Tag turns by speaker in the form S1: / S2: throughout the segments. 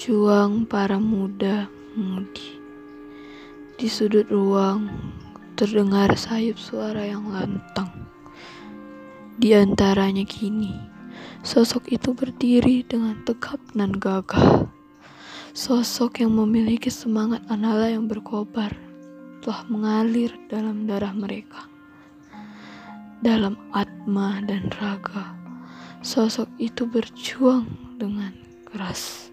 S1: Juang para muda mudi Di sudut ruang terdengar sayup suara yang lantang. Di antaranya kini, sosok itu berdiri dengan tegap dan gagah. Sosok yang memiliki semangat anala yang berkobar telah mengalir dalam darah mereka. Dalam atma dan raga, sosok itu berjuang dengan keras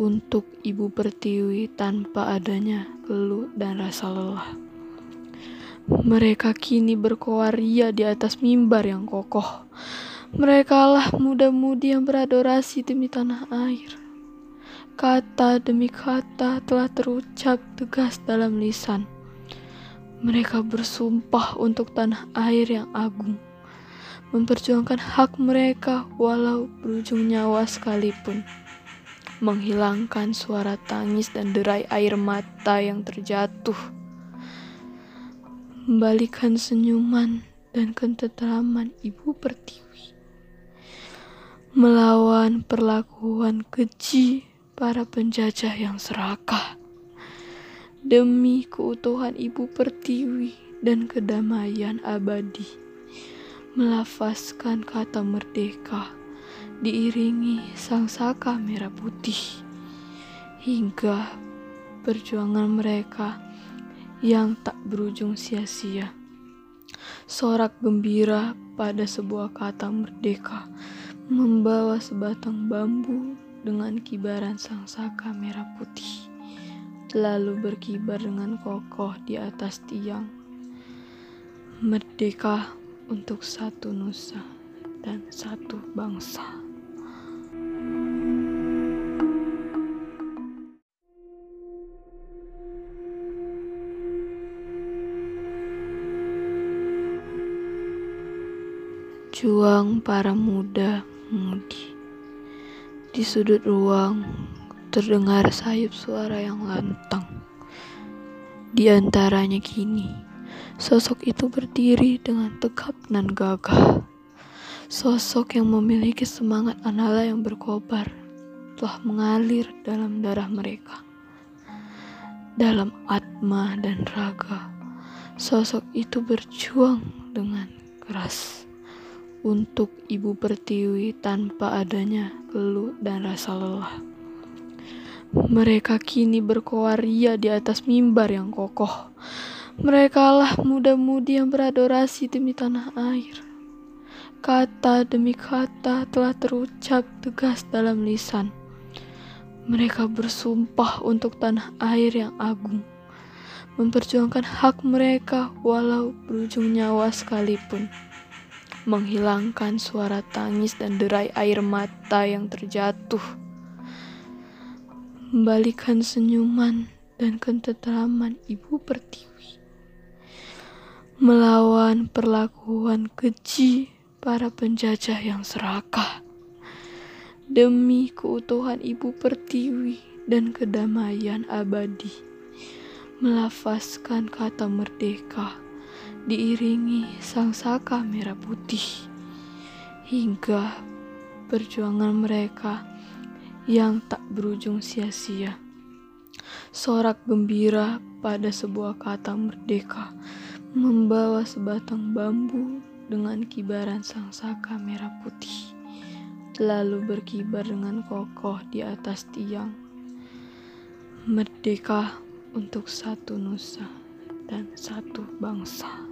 S1: untuk Ibu Pertiwi tanpa adanya keluh dan rasa lelah. Mereka kini berkoaria di atas mimbar yang kokoh. Mereka lah muda-mudi yang beradorasi demi tanah air. Kata demi kata telah terucap tegas dalam lisan. Mereka bersumpah untuk tanah air yang agung, memperjuangkan hak mereka walau berujung nyawa sekalipun menghilangkan suara tangis dan derai air mata yang terjatuh, membalikan senyuman dan ketentraman Ibu Pertiwi, melawan perlakuan keji para penjajah yang serakah. Demi keutuhan Ibu Pertiwi dan kedamaian abadi, melafazkan kata merdeka diiringi sang saka merah putih hingga perjuangan mereka yang tak berujung sia-sia. Sorak gembira pada sebuah kata merdeka membawa sebatang bambu dengan kibaran sang saka merah putih lalu berkibar dengan kokoh di atas tiang. Merdeka untuk satu nusa dan satu bangsa. Juang para muda mudi Di sudut ruang terdengar sayup suara yang lantang. Di antaranya kini, sosok itu berdiri dengan tegap dan gagah. Sosok yang memiliki semangat anala yang berkobar telah mengalir dalam darah mereka. Dalam atma dan raga, sosok itu berjuang dengan keras untuk Ibu Pertiwi tanpa adanya keluh dan rasa lelah. Mereka kini berkoaria di atas mimbar yang kokoh. Mereka lah muda-mudi yang beradorasi demi tanah air. Kata demi kata telah terucap tegas dalam lisan. Mereka bersumpah untuk tanah air yang agung, memperjuangkan hak mereka walau berujung nyawa sekalipun menghilangkan suara tangis dan derai air mata yang terjatuh, membalikan senyuman dan ketentraman Ibu Pertiwi, melawan perlakuan keji para penjajah yang serakah. Demi keutuhan Ibu Pertiwi dan kedamaian abadi, melafazkan kata merdeka diiringi sang saka merah putih hingga perjuangan mereka yang tak berujung sia-sia. Sorak gembira pada sebuah kata merdeka membawa sebatang bambu dengan kibaran sang saka merah putih lalu berkibar dengan kokoh di atas tiang. Merdeka untuk satu nusa dan satu bangsa.